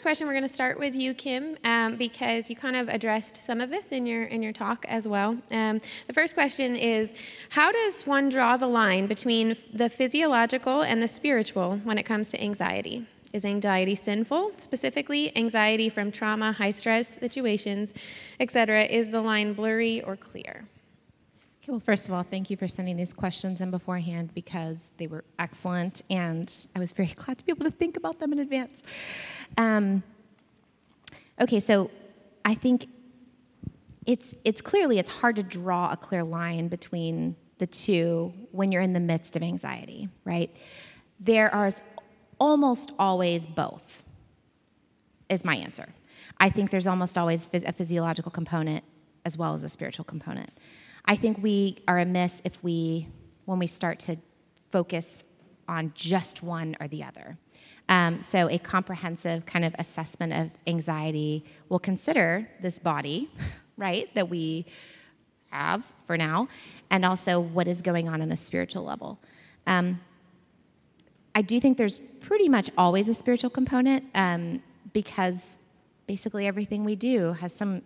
first question, we're going to start with you, Kim, um, because you kind of addressed some of this in your in your talk as well. Um, the first question is, how does one draw the line between the physiological and the spiritual when it comes to anxiety? Is anxiety sinful? Specifically, anxiety from trauma, high stress situations, etc. Is the line blurry or clear? Well, first of all, thank you for sending these questions in beforehand because they were excellent, and I was very glad to be able to think about them in advance. Um, okay, so I think it's it's clearly it's hard to draw a clear line between the two when you're in the midst of anxiety, right? There are almost always both, is my answer. I think there's almost always a physiological component as well as a spiritual component. I think we are amiss if we, when we start to focus on just one or the other. Um, so, a comprehensive kind of assessment of anxiety will consider this body, right, that we have for now, and also what is going on on a spiritual level. Um, I do think there's pretty much always a spiritual component um, because basically everything we do has some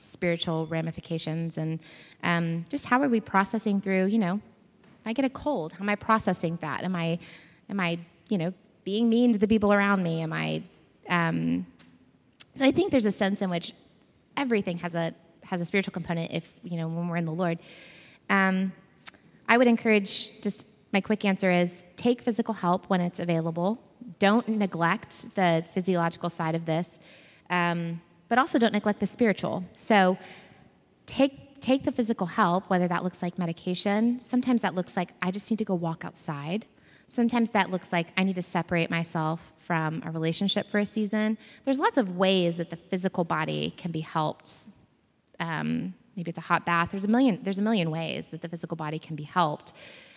spiritual ramifications and um, just how are we processing through you know if i get a cold. How am i processing that? Am i am i you know being mean to the people around me? Am i um, so i think there's a sense in which everything has a has a spiritual component if you know when we're in the lord. Um, i would encourage just my quick answer is take physical help when it's available. Don't neglect the physiological side of this, um, but also don't neglect the spiritual. So take, take the physical help, whether that looks like medication. Sometimes that looks like I just need to go walk outside. Sometimes that looks like I need to separate myself from a relationship for a season. There's lots of ways that the physical body can be helped. Um, maybe it's a hot bath. There's a million. There's a million ways that the physical body can be helped.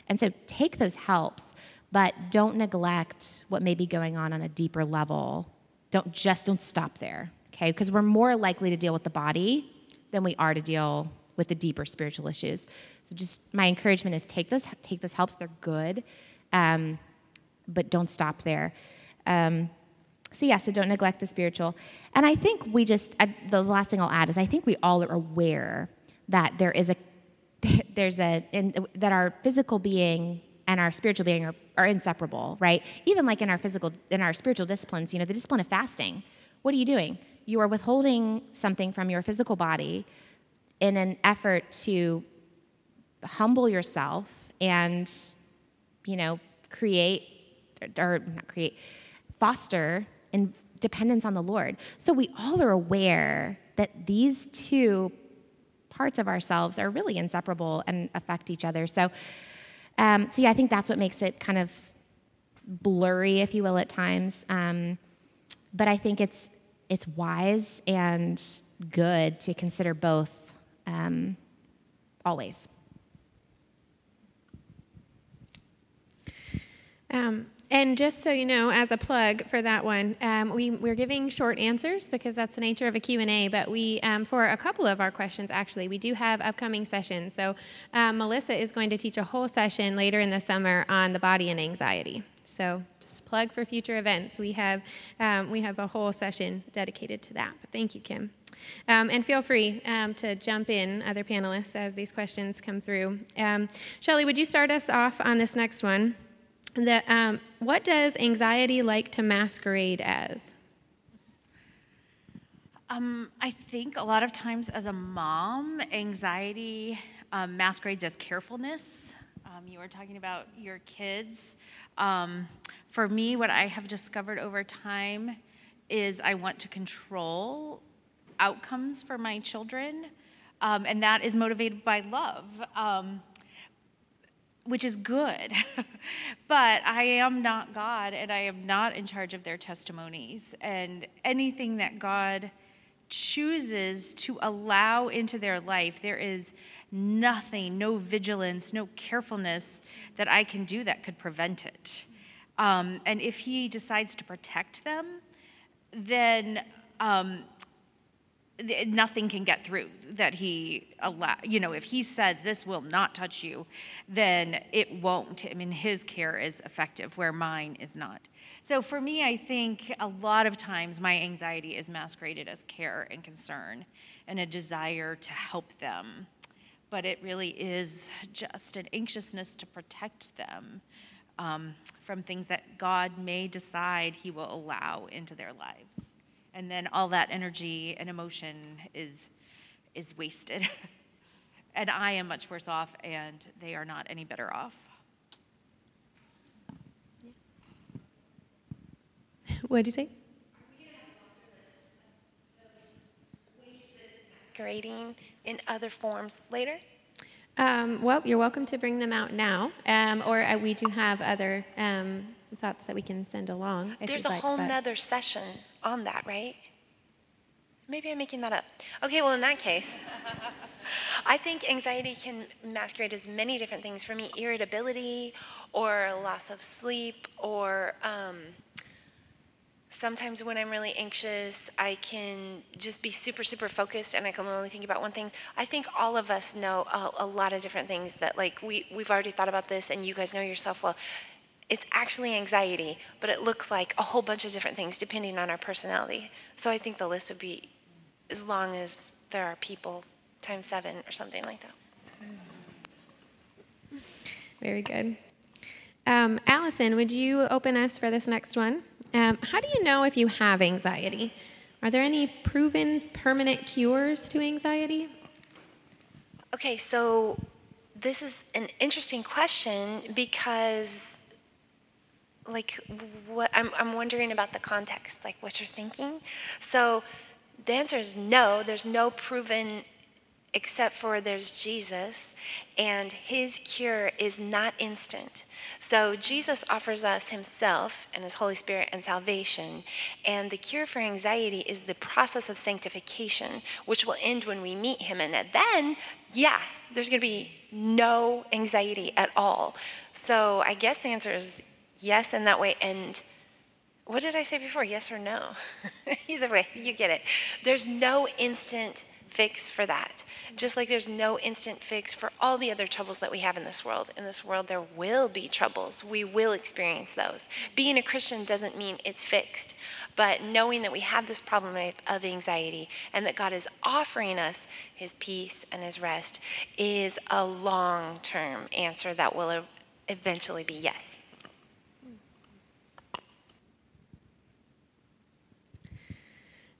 And so take those helps, but don't neglect what may be going on on a deeper level. Don't just don't stop there, okay? Because we're more likely to deal with the body than we are to deal with the deeper spiritual issues. So just my encouragement is take those take those helps. They're good, um, but don't stop there. Um, so yeah, so don't neglect the spiritual. And I think we just I, the last thing I'll add is I think we all are aware that there is a there's a in, that our physical being and our spiritual being are, are inseparable, right? Even like in our physical, in our spiritual disciplines, you know, the discipline of fasting. What are you doing? You are withholding something from your physical body in an effort to humble yourself and, you know, create or not create, foster in dependence on the Lord. So we all are aware that these two parts of ourselves are really inseparable and affect each other. So, um, so yeah, I think that's what makes it kind of blurry, if you will, at times. Um, but I think it's it's wise and good to consider both um, always. Um, and just so you know, as a plug for that one, um, we, we're giving short answers because that's the nature of a Q&A, but we, um, for a couple of our questions, actually, we do have upcoming sessions. So um, Melissa is going to teach a whole session later in the summer on the body and anxiety. So just plug for future events. We have, um, we have a whole session dedicated to that. But thank you, Kim. Um, and feel free um, to jump in, other panelists, as these questions come through. Um, Shelly, would you start us off on this next one? that um, what does anxiety like to masquerade as? Um, I think a lot of times as a mom, anxiety masquerades as carefulness. Um, you were talking about your kids. Um, for me, what I have discovered over time is I want to control outcomes for my children, um, and that is motivated by love which is good. but I am not God and I am not in charge of their testimonies. And anything that God chooses to allow into their life, there is nothing, no vigilance, no carefulness that I can do that could prevent it. Um, and if He decides to protect them, then um, nothing can get through that he allow you know if he said this will not touch you then it won't i mean his care is effective where mine is not So for me, I think a lot of times my anxiety is masqueraded as care and concern and a desire to help them. But it really is just an anxiousness to protect them um, from things that God may decide He will allow into their lives. And then all that energy and emotion is, is wasted. and I am much worse off, and they are not any better off. What'd you say? Grading in other forms later? Um, well, you're welcome to bring them out now, um, or uh, we do have other um, thoughts that we can send along. There's a like, whole but- nother session on that, right? Maybe I'm making that up. Okay, well, in that case, I think anxiety can masquerade as many different things. For me, irritability or loss of sleep, or um, sometimes when I'm really anxious, I can just be super, super focused and I can only think about one thing. I think all of us know a, a lot of different things that, like, we, we've already thought about this and you guys know yourself well. It's actually anxiety, but it looks like a whole bunch of different things depending on our personality. So I think the list would be as long as there are people times seven or something like that. Very good. Um, Allison, would you open us for this next one? Um, how do you know if you have anxiety? Are there any proven permanent cures to anxiety? Okay, so this is an interesting question because, like, what I'm, I'm wondering about the context, like what you're thinking. So the answer is no, there's no proven except for there's Jesus, and his cure is not instant. So Jesus offers us himself and his Holy Spirit and salvation, and the cure for anxiety is the process of sanctification, which will end when we meet him. And then, yeah, there's going to be no anxiety at all. So I guess the answer is yes in that way. And what did I say before? Yes or no? Either way, you get it. There's no instant fix for that. Just like there's no instant fix for all the other troubles that we have in this world. In this world, there will be troubles. We will experience those. Being a Christian doesn't mean it's fixed, but knowing that we have this problem of anxiety and that God is offering us his peace and his rest is a long term answer that will eventually be yes.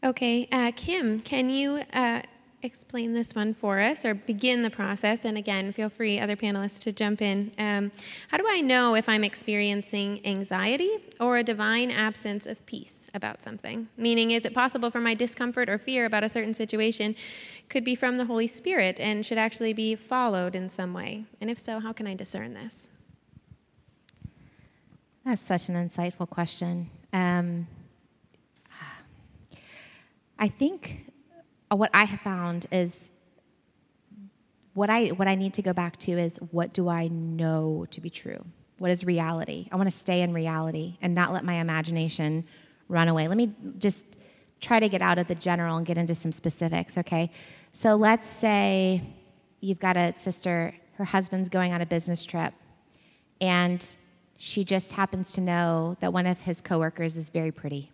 Okay, uh, Kim, can you uh, explain this one for us or begin the process? And again, feel free, other panelists, to jump in. Um, how do I know if I'm experiencing anxiety or a divine absence of peace about something? Meaning, is it possible for my discomfort or fear about a certain situation could be from the Holy Spirit and should actually be followed in some way? And if so, how can I discern this? That's such an insightful question. Um, I think Uh, what I have found is what I what I need to go back to is what do I know to be true? What is reality? I want to stay in reality and not let my imagination run away. Let me just try to get out of the general and get into some specifics, okay? So let's say you've got a sister, her husband's going on a business trip, and she just happens to know that one of his coworkers is very pretty.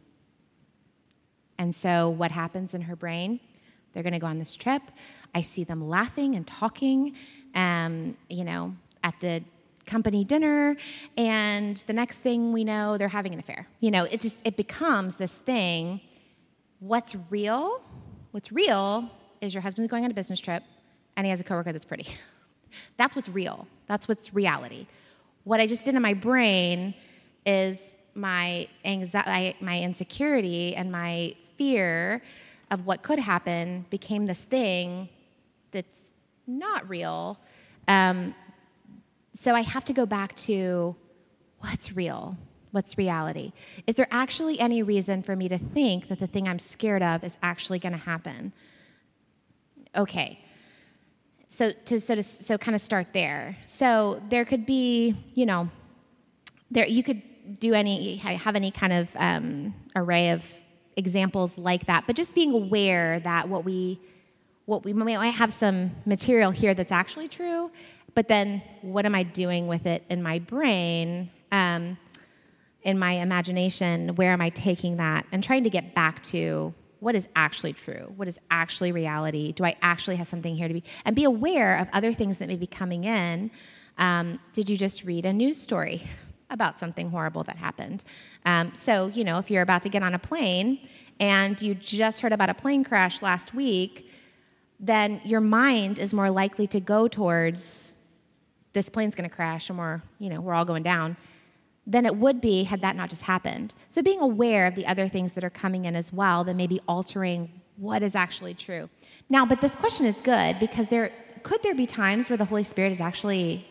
And so, what happens in her brain? They're going to go on this trip. I see them laughing and talking, um, you know, at the company dinner, and the next thing we know, they're having an affair. You know, it just it becomes this thing. What's real? What's real is your husband's going on a business trip, and he has a coworker that's pretty. that's what's real. That's what's reality. What I just did in my brain is my anxiety, my insecurity, and my fear of what could happen became this thing that's not real. Um, so I have to go back to what's real? What's reality? Is there actually any reason for me to think that the thing I'm scared of is actually going to happen? Okay. So to so to so kind of start there. So there could be, you know, there you could do any have any kind of um, array of examples like that, but just being aware that what we what we might have some material here that's actually true, but then what am I doing with it in my brain? Um, in my imagination, where am I taking that? And trying to get back to what is actually true? What is actually reality? Do I actually have something here to be? And be aware of other things that may be coming in. Um, did you just read a news story about something horrible that happened? Um, so, you know, if you're about to get on a plane and you just heard about a plane crash last week, then your mind is more likely to go towards this plane's going to crash and we're, you know, we're all going down than it would be had that not just happened. So being aware of the other things that are coming in as well that may be altering what is actually true. Now, but this question is good because there could there be times where the Holy Spirit is actually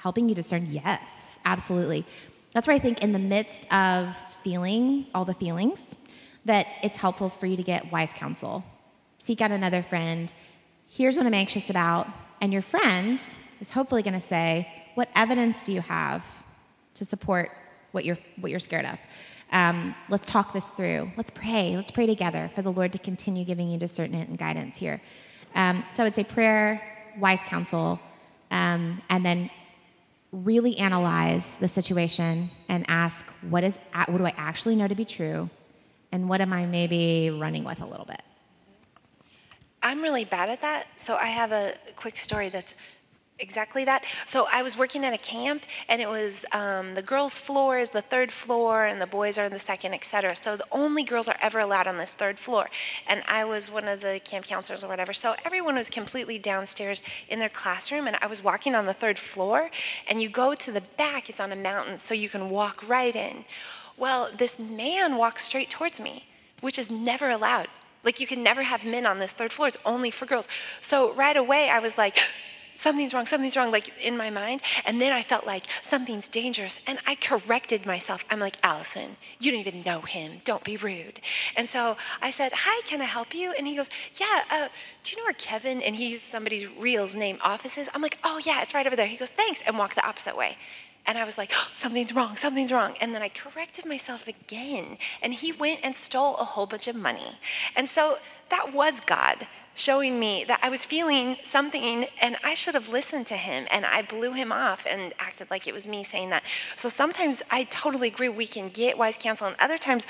helping you discern? Yes, absolutely. That's where I think in the midst of feeling all the feelings, that it's helpful for you to get wise counsel. Seek out another friend. Here's what I'm anxious about. And your friend is hopefully going to say, What evidence do you have to support what you're, what you're scared of? Um, let's talk this through. Let's pray. Let's pray together for the Lord to continue giving you discernment and guidance here. Um, so I would say prayer, wise counsel, um, and then really analyze the situation and ask what is what do I actually know to be true, and what am I maybe running with a little bit. I'm really bad at that, so I have a quick story that's exactly that. So I was working at a camp, and it was um, the girls' floor is the third floor, and the boys are in the second, etc. So the only girls are ever allowed on this third floor, and I was one of the camp counselors or whatever. So everyone was completely downstairs in their classroom, and I was walking on the third floor, and you go to the back, it's on a mountain, so you can walk right in. Well, this man walks straight towards me, which is never allowed. Like you can never have men on this third floor. It's only for girls. So right away I was like something's wrong, something's wrong, like in my mind. And then I felt like something's dangerous. And I corrected myself. I'm like, Allison, you don't even know him. Don't be rude. And so I said, Hi, can I help you? And he goes, Yeah, uh, do you know where Kevin, and he used somebody's real name, office is? I'm like, Oh, yeah, it's right over there. He goes, Thanks, and walked the opposite way. And I was like, oh, something's wrong, something's wrong. And then I corrected myself again. And he went and stole a whole bunch of money. And so that was God showing me that I was feeling something and I should have listened to him and I blew him off and acted like it was me saying that. So sometimes I totally agree we can get wise counsel and other times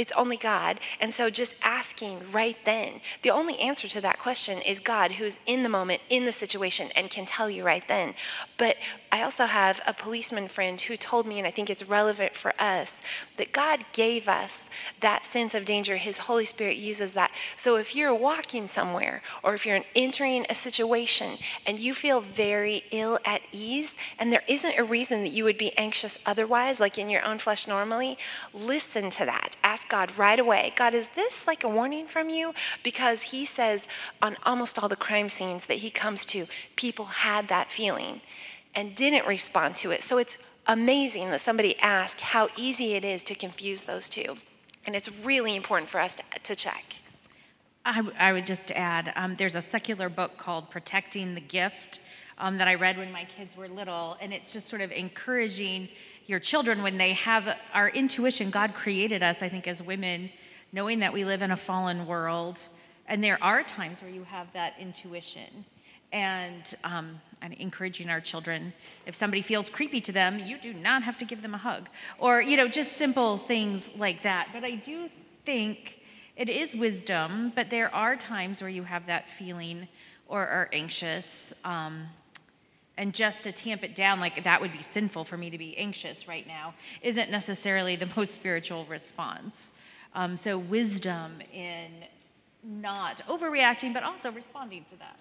it's only God. And so just asking right then, the only answer to that question is God, who is in the moment, in the situation, and can tell you right then. But I also have a policeman friend who told me, and I think it's relevant for us, that God gave us that sense of danger. His Holy Spirit uses that. So if you're walking somewhere or if you're entering a situation and you feel very ill at ease, and there isn't a reason that you would be anxious otherwise, like in your own flesh normally, listen to that. Ask God right away God, is this like a warning from you? Because He says on almost all the crime scenes that He comes to, people had that feeling and didn't respond to it. So it's amazing that somebody asked how easy it is to confuse those two. And it's really important for us to, to check. I, would just add um, there's a secular book called Protecting the Gift um, that I read when my kids were little, and it's just sort of encouraging your children when they have our intuition. God created us, I think, as women, knowing that we live in a fallen world, and there are times where you have that intuition and, um, and encouraging our children. If somebody feels creepy to them you do not have to give them a hug or you know just simple things like that. But i do think it is wisdom but there are times where you have that feeling or are anxious um, and just to tamp it down like that would be sinful for me to be anxious right now isn't necessarily the most spiritual response. Um, so wisdom in not overreacting but also responding to that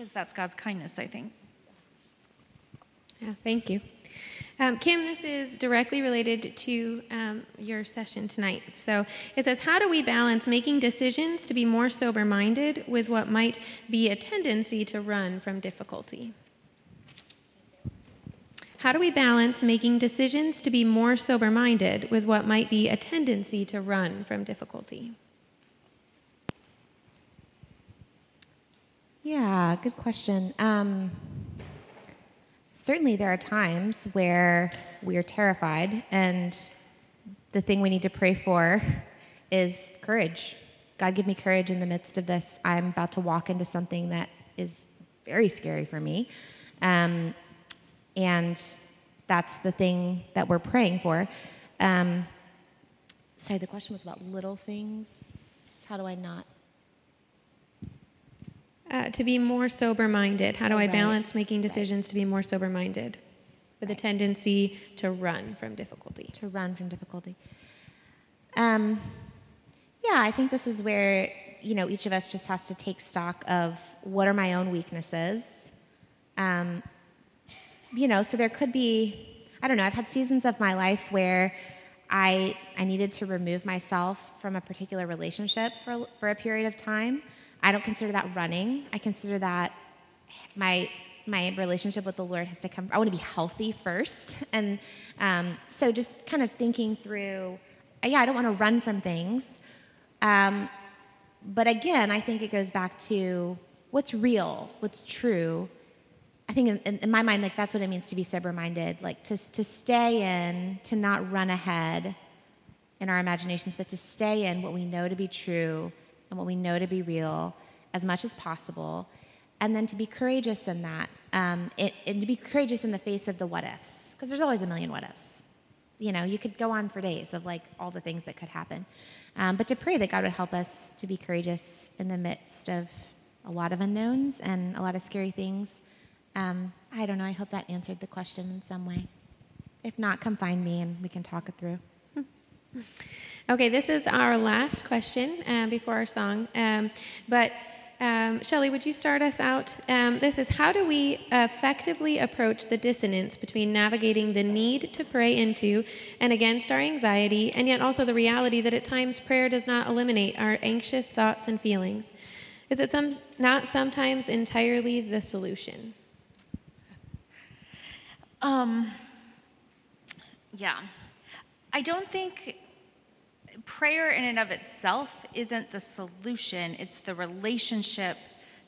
because that's God's kindness, I think. Yeah, thank you. Um, Kim, this is directly related to um, your session tonight. So it says, How do we balance making decisions to be more sober minded with what might be a tendency to run from difficulty? How do we balance making decisions to be more sober minded with what might be a tendency to run from difficulty? Yeah, good question. Um, certainly, there are times where we are terrified, and the thing we need to pray for is courage. God, give me courage in the midst of this. I'm about to walk into something that is very scary for me. Um, and that's the thing that we're praying for. Um, sorry, the question was about little things. How do I not? Uh, to be more sober minded. How do Oh, I balance making decisions to be more sober minded with a tendency to run from difficulty? to run from difficulty. Um, yeah, I think this is where you know each of us just has to take stock of what are my own weaknesses. Um, you know, so there could be, I don't know. I've had seasons of my life where I I needed to remove myself from a particular relationship for for a period of time. I don't consider that running. I consider that my my relationship with the Lord has to come. I want to be healthy first, and um, so just kind of thinking through. uh, Yeah, I don't want to run from things, um, but again, I think it goes back to what's real, what's true. I think in, in, in my mind, like that's what it means to be sober-minded, like to to stay in, to not run ahead in our imaginations, but to stay in what we know to be true and what we know to be real as much as possible, and then to be courageous in that, um, it, and to be courageous in the face of the what ifs, because there's always a million what ifs. You know, you could go on for days of like all the things that could happen, um, but to pray that God would help us to be courageous in the midst of a lot of unknowns and a lot of scary things. Um, I don't know. I hope that answered the question in some way. If not, come find me and we can talk it through. Okay, this is our last question um, before our song. Um, but um, Shelley, would you start us out? Um, this is how do we effectively approach the dissonance between navigating the need to pray into and against our anxiety, and yet also the reality that at times prayer does not eliminate our anxious thoughts and feelings? Is it some, not sometimes entirely the solution? Um, yeah. I don't think prayer in and of itself isn't the solution, it's the relationship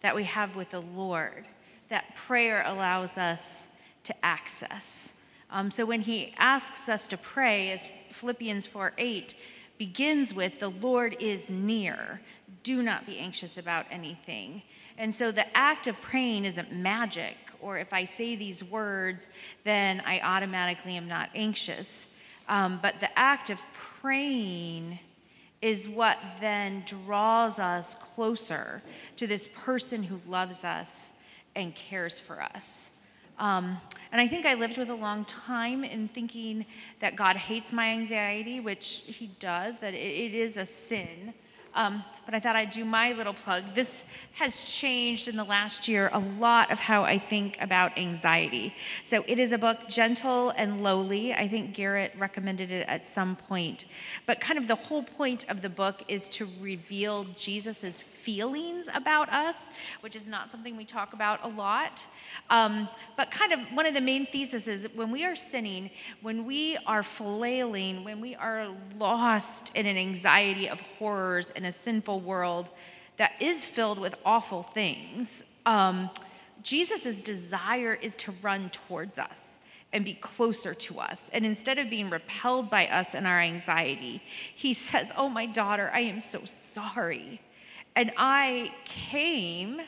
that we have with the Lord that prayer allows us to access. Um, so when he asks us to pray, as Philippians 4 8 begins with, the Lord is near. Do not be anxious about anything. And so the act of praying isn't magic, or if I say these words, then I automatically am not anxious. Um, but the act of praying is what then draws us closer to this person who loves us and cares for us. Um, and I think I lived with a long time in thinking that God hates my anxiety, which He does, that it, it is a sin. Um, but I thought I'd do my little plug. This has changed in the last year a lot of how I think about anxiety. So it is a book, Gentle and Lowly. I think Garrett recommended it at some point. But kind of the whole point of the book is to reveal Jesus' feelings about us, which is not something we talk about a lot. Um, but kind of one of the main theses is when we are sinning, when we are flailing, when we are lost in an anxiety of horrors and a sinful world that is filled with awful things, um, Jesus' desire is to run towards us and be closer to us. And instead of being repelled by us and our anxiety, he says, Oh, my daughter, I am so sorry. And I came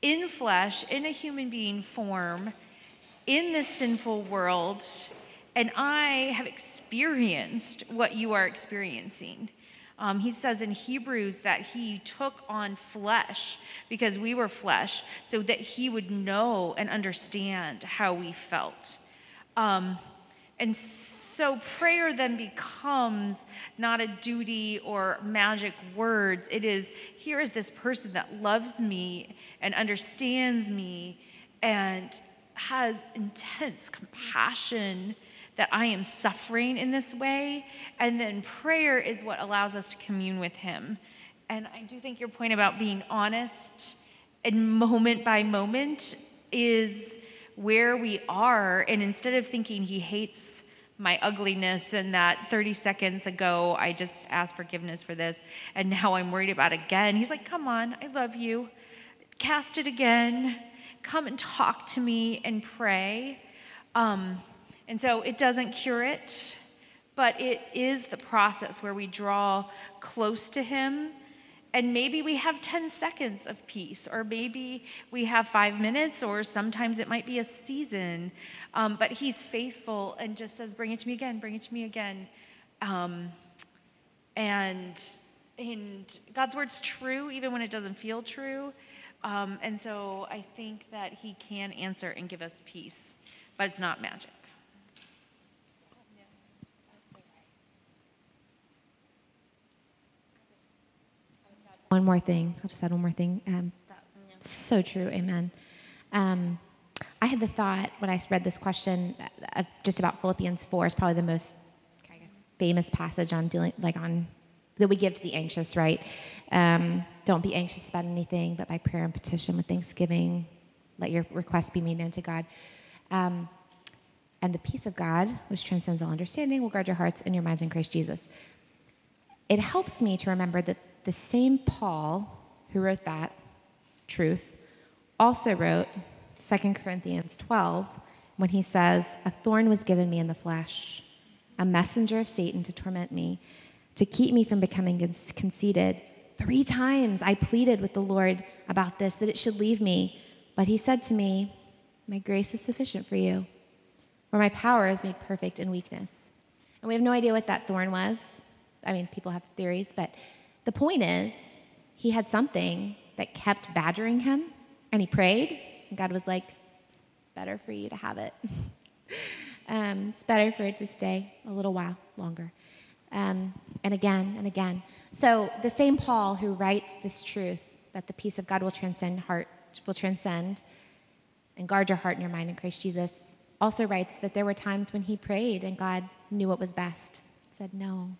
in flesh, in a human being form, in this sinful world, and I have experienced what you are experiencing. Um, he says in Hebrews that he took on flesh because we were flesh, so that he would know and understand how we felt. Um, and so prayer then becomes not a duty or magic words. It is here is this person that loves me and understands me and has intense compassion that I am suffering in this way. And then prayer is what allows us to commune with Him. And I do think your point about being honest and moment by moment is where we are. And instead of thinking He hates my ugliness and that 30 seconds ago I just asked forgiveness for this and now I'm worried about again, He's like, come on, I love you. Cast it again. Come and talk to me and pray. Um, and so it doesn't cure it, but it is the process where we draw close to Him. And maybe we have 10 seconds of peace, or maybe we have five minutes, or sometimes it might be a season. Um, but He's faithful and just says, Bring it to me again, bring it to me again. Um, and and God's word's true even when it doesn't feel true. Um, and so I think that He can answer and give us peace, but it's not magic. One more thing. I'll just add one more thing. Um, so true. Amen. Um, I had the thought when I read this question uh, just about Philippians 4 is probably the most guess, famous passage on dealing, like on that we give to the anxious, right? Um, don't be anxious about anything, but by prayer and petition with thanksgiving, let your requests be made known to God. Um, and the peace of God, which transcends all understanding, will guard your hearts and your minds in Christ Jesus. It helps me to remember that the same Paul who wrote that truth also wrote 2 Corinthians 12 when he says, A thorn was given me in the flesh, a messenger of Satan to torment me to keep me from becoming conceited. Three times I pleaded with the Lord about this, that it should leave me. But he said to me, My grace is sufficient for you, for my power is made perfect in weakness. And we have no idea what that thorn was. I mean, people have theories, but the point is, he had something that kept badgering him, and he prayed, and God was like, It's better for you to have it. um, it's better for it to stay a little while longer um, and again and again. So the same Paul who writes this truth that the peace of God will transcend heart will transcend and guard your heart and your mind in Christ Jesus also writes that there were times when he prayed and God knew what was best. Said no,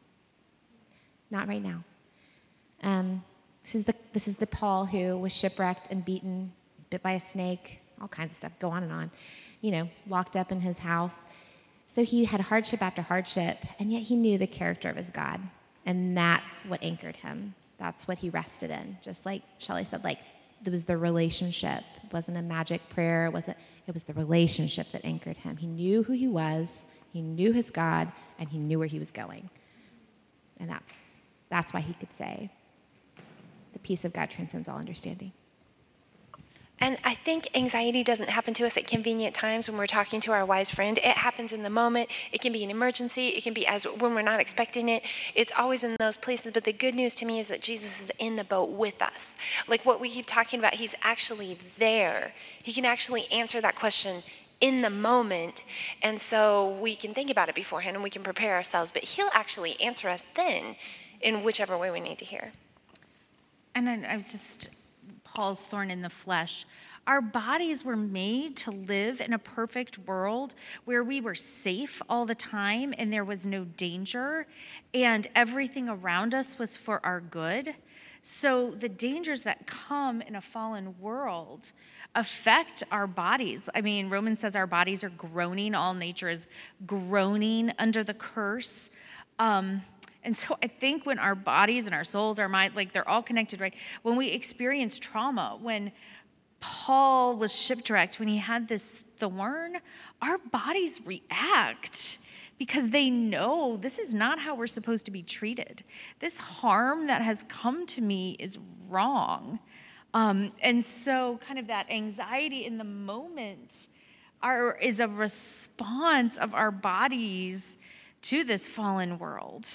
not right now. Um, this is the this is the Paul who was shipwrecked and beaten, bit by a snake, all kinds of stuff. Go on and on. You know, locked up in his house. So he had hardship after hardship, and yet he knew the character of his God. And that's what anchored him. That's what he rested in. Just like Shelley said, like it was the relationship. It wasn't a magic prayer. It wasn't, it was the relationship that anchored him. He knew who he was, he knew his God, and he knew where he was going. And that's that's why he could say, peace of God transcends all understanding. And I think anxiety doesn't happen to us at convenient times when we're talking to our wise friend. It happens in the moment. It can be an emergency. It can be as when we're not expecting it. It's always in those places. But the good news to me is that Jesus is in the boat with us. Like what we keep talking about, he's actually there. He can actually answer that question in the moment. And so we can think about it beforehand and we can prepare ourselves. But he'll actually answer us then in whichever way we need to hear. And I was just Paul's thorn in the flesh. Our bodies were made to live in a perfect world where we were safe all the time and there was no danger and everything around us was for our good. So the dangers that come in a fallen world affect our bodies. I mean, Romans says our bodies are groaning, all nature is groaning under the curse. Um, and so I think when our bodies and our souls, our mind, like they're all connected, right? When we experience trauma, when Paul was shipwrecked, when he had this thorn, our bodies react because they know this is not how we're supposed to be treated. This harm that has come to me is wrong. Um, and so, kind of that anxiety in the moment are, is a response of our bodies to this fallen world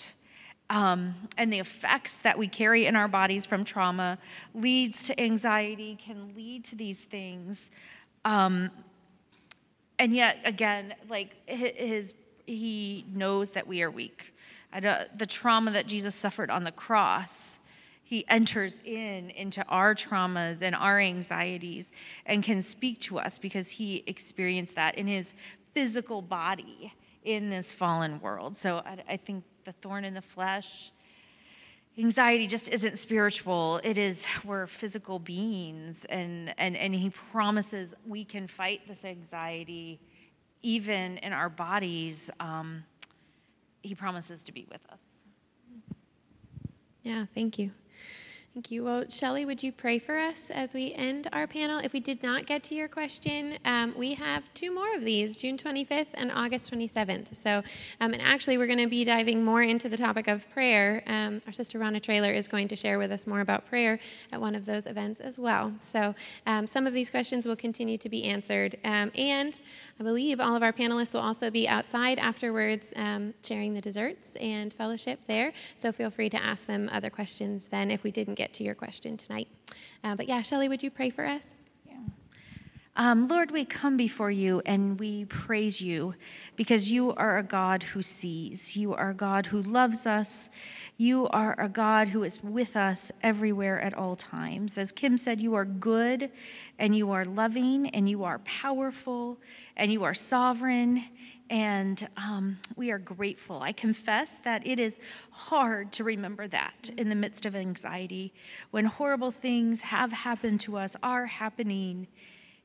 um, and the effects that we carry in our bodies from trauma leads to anxiety, can lead to these things. Um, and yet, again, like his, he knows that we are weak. The trauma that Jesus suffered on the cross, he enters in into our traumas and our anxieties and can speak to us because he experienced that in his physical body in this fallen world. So I, I think the thorn in the flesh. Anxiety just isn't spiritual. It is we're physical beings, and and and He promises we can fight this anxiety, even in our bodies. Um, he promises to be with us. Yeah, thank you. Thank you. Well, Shelly, would you pray for us as we end our panel? If we did not get to your question, um, we have two more of these June 25th and August 27th. So, um, and actually, we're going to be diving more into the topic of prayer. Um, our sister Rana Trailer is going to share with us more about prayer at one of those events as well. So, um, some of these questions will continue to be answered. Um, and I believe all of our panelists will also be outside afterwards um, sharing the desserts and fellowship there. So, feel free to ask them other questions then if we didn't get to your question tonight. Uh, but yeah, Shelly, would you pray for us? Yeah. Um, Lord, we come before you and we praise you because you are a God who sees. You are a God who loves us. You are a God who is with us everywhere at all times. As Kim said, you are good and you are loving and you are powerful and you are sovereign and um, we are grateful. I confess that it is hard to remember that in the midst of anxiety. When horrible things have happened to us, are happening,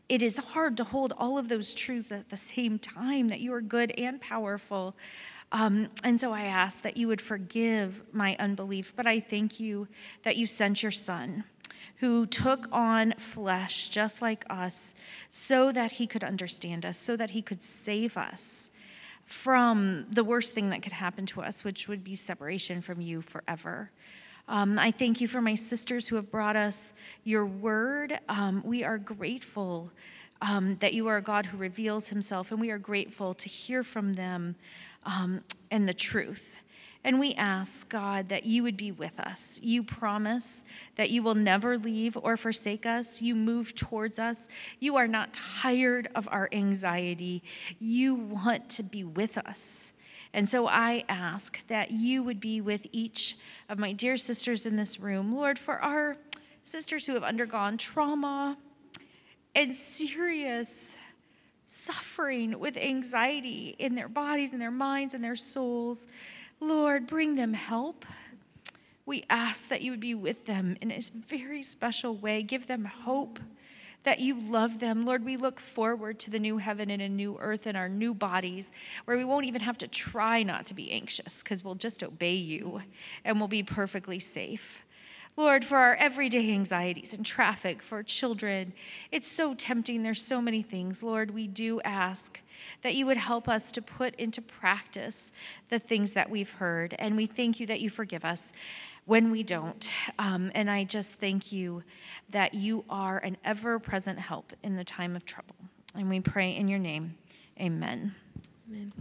it is hard to hold all of those truths at the same time that you are good and powerful. Um, and so I ask that you would forgive my unbelief, but I thank you that you sent your son who took on flesh just like us so that he could understand us, so that he could save us from the worst thing that could happen to us, which would be separation from you forever. Um, I thank you for my sisters who have brought us your word. Um, we are grateful um, that you are a God who reveals himself, and we are grateful to hear from them um, and the truth. And we ask, God, that you would be with us. You promise that you will never leave or forsake us. You move towards us. You are not tired of our anxiety. You want to be with us. And so I ask that you would be with each of my dear sisters in this room. Lord, for our sisters who have undergone trauma and serious suffering with anxiety in their bodies and their minds and their souls. Lord, bring them help. We ask that you would be with them in a very special way. Give them hope that you love them. Lord, we look forward to the new heaven and a new earth and our new bodies where we won't even have to try not to be anxious because we'll just obey you and we'll be perfectly safe. Lord, for our everyday anxieties and traffic, for children, it's so tempting. There's so many things. Lord, we do ask that you would help us to put into practice the things that we've heard. And we thank you that you forgive us when we don't. Um, and I just thank you that you are an ever present help in the time of trouble. And we pray in your name. Amen. Amen.